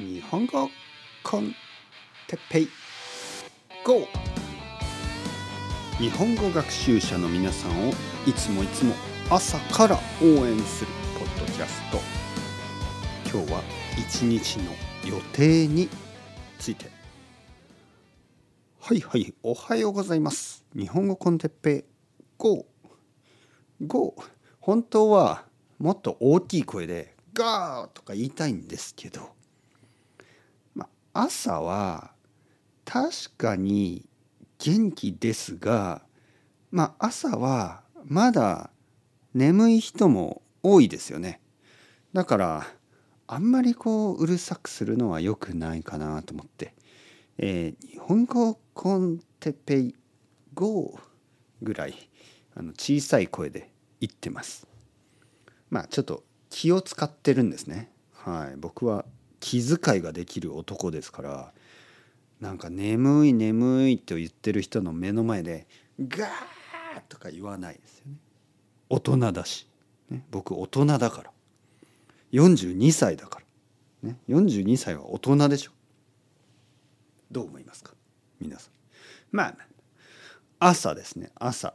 日本語コンテッペイ GO! 日本語学習者の皆さんをいつもいつも朝から応援するポッドキャスト今日は一日の予定についてはいはいおはようございます日本語コンテッペイ GO! GO! 本当はもっと大きい声でガーとか言いたいんですけど、朝は確かに元気ですが、まあ、朝はまだ眠い人も多いですよね。だからあんまりこううるさくするのは良くないかなと思って、えー、日本語コンテペイ GO ぐらいあの小さい声で言ってます。まあちょっと気を使ってるんですね。はい、僕は気遣いができる男ですからなんか眠い眠いと言ってる人の目の前でガーとか言わないですよね。大人だし、ね、僕大人だから42歳だから、ね、42歳は大人でしょ。どう思いますか？皆さん。まあ朝ですね朝。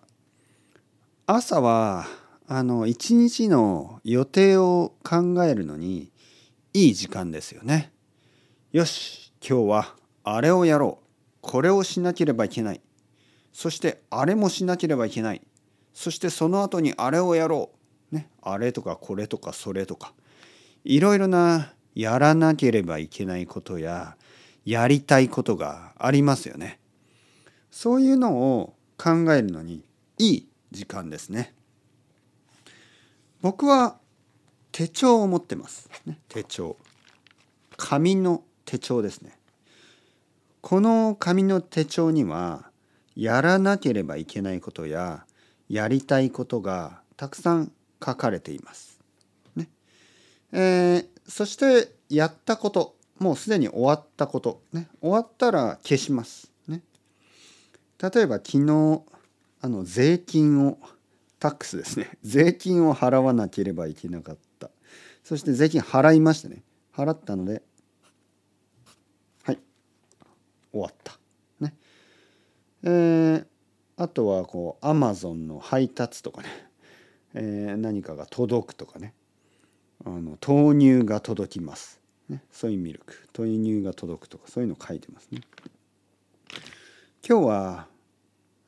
朝はあの一日の予定を考えるのにいい時間ですよね。よし今日はあれをやろうこれをしなければいけないそしてあれもしなければいけないそしてその後にあれをやろう、ね、あれとかこれとかそれとかいろいろなやらなければいけないことややりたいことがありますよね。そういうのを考えるのにいい時間ですね。僕は手帳を持ってます、ね、手帳。紙の手帳ですね。この紙の手帳にはやらなければいけないことややりたいことがたくさん書かれています。ね。えー、そしてやったこともうすでに終わったこと、ね、終わったら消します。ね、例えば昨日あの税金をタックスですね。税金を払わなければいけなかったそして税金払いましたね払ったのではい。終わった。ね。えー、あとはこうアマゾンの配達とかね、えー、何かが届くとかね。あの豆乳が届きます、ね、ソイミルク。豆乳が届くとかそういうの書いてますね。今日は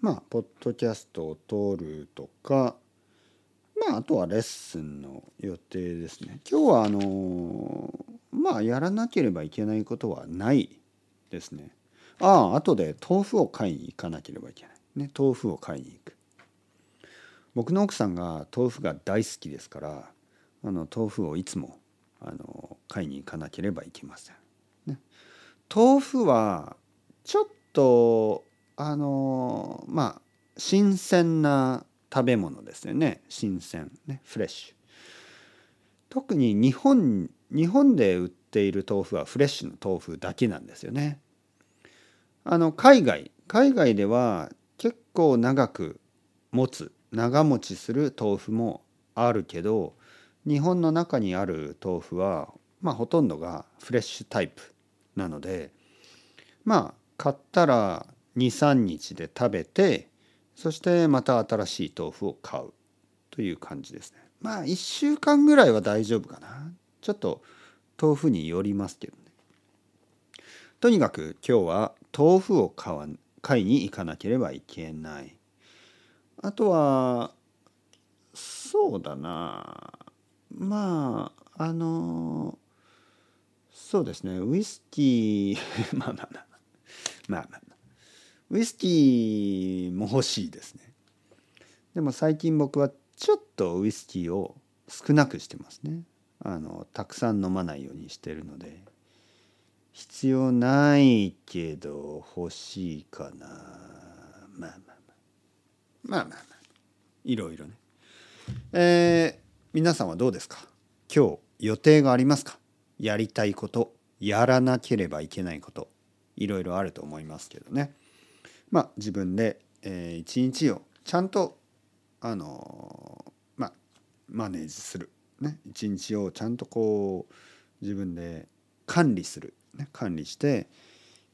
まあポッドキャストを撮るとかまああとはレッスンの予定ですね。今日はあのまあやらなければいけないことはないですね。ああ後で豆腐を買いに行かなければいけないね。豆腐を買いに行く。僕の奥さんが豆腐が大好きですからあの豆腐をいつもあの買いに行かなければいけません、ね、豆腐はちょっとあのまあ新鮮な食べ物ですよね。新鮮。ね。フレッシュ。特に日本日本で売っている豆腐はフレッシュの豆腐だけなんですよね。あの海外海外では結構長く持つ長持ちする豆腐もあるけど日本の中にある豆腐はまあほとんどがフレッシュタイプなのでまあ買ったら23日で食べてそしてまた新しい豆腐を買うという感じですね。まあ1週間ぐらいは大丈夫かな。ちょっと豆腐によりますけどね。とにかく今日は豆腐を買わ買いに行かなければいけない。あとはそうだな。まああのそうですね。ウイスキー まあまあまあ。まあまあ。ウイスキーも欲しいですね。でも最近僕はちょっとウイスキーを少なくしてますね。あのたくさん飲まないようにしてるので。必要ないけど欲しいかな。まあまあまあ。まあまあまあ。いろいろね。えー、皆さんはどうですか？今日予定がありますか？やりたいことやらなければいけないこと。いろいろあると思いますけどね。まあ、自分で、えー、一日をちゃんとあのー、まあ、マネージする、ね、一日をちゃんとこう自分で管理する、ね、管理して、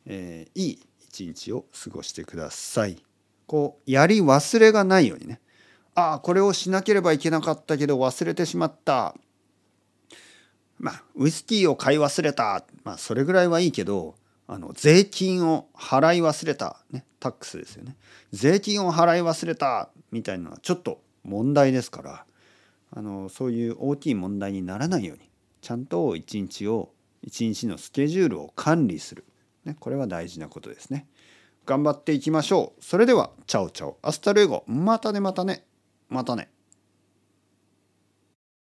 えー、いい一日を過ごしてください。こうやり忘れがないようにね。ああこれをしなければいけなかったけど忘れてしまった。まあウイスキーを買い忘れた。まあそれぐらいはいいけどあの税金を払い忘れた、ね、タックスですよね税金を払い忘れたみたいなのはちょっと問題ですからあのそういう大きい問題にならないようにちゃんと一日を一日のスケジュールを管理する、ね、これは大事なことですね。頑張っていきましょう。それでは ciao ciao hasta luego またねまたねまたね。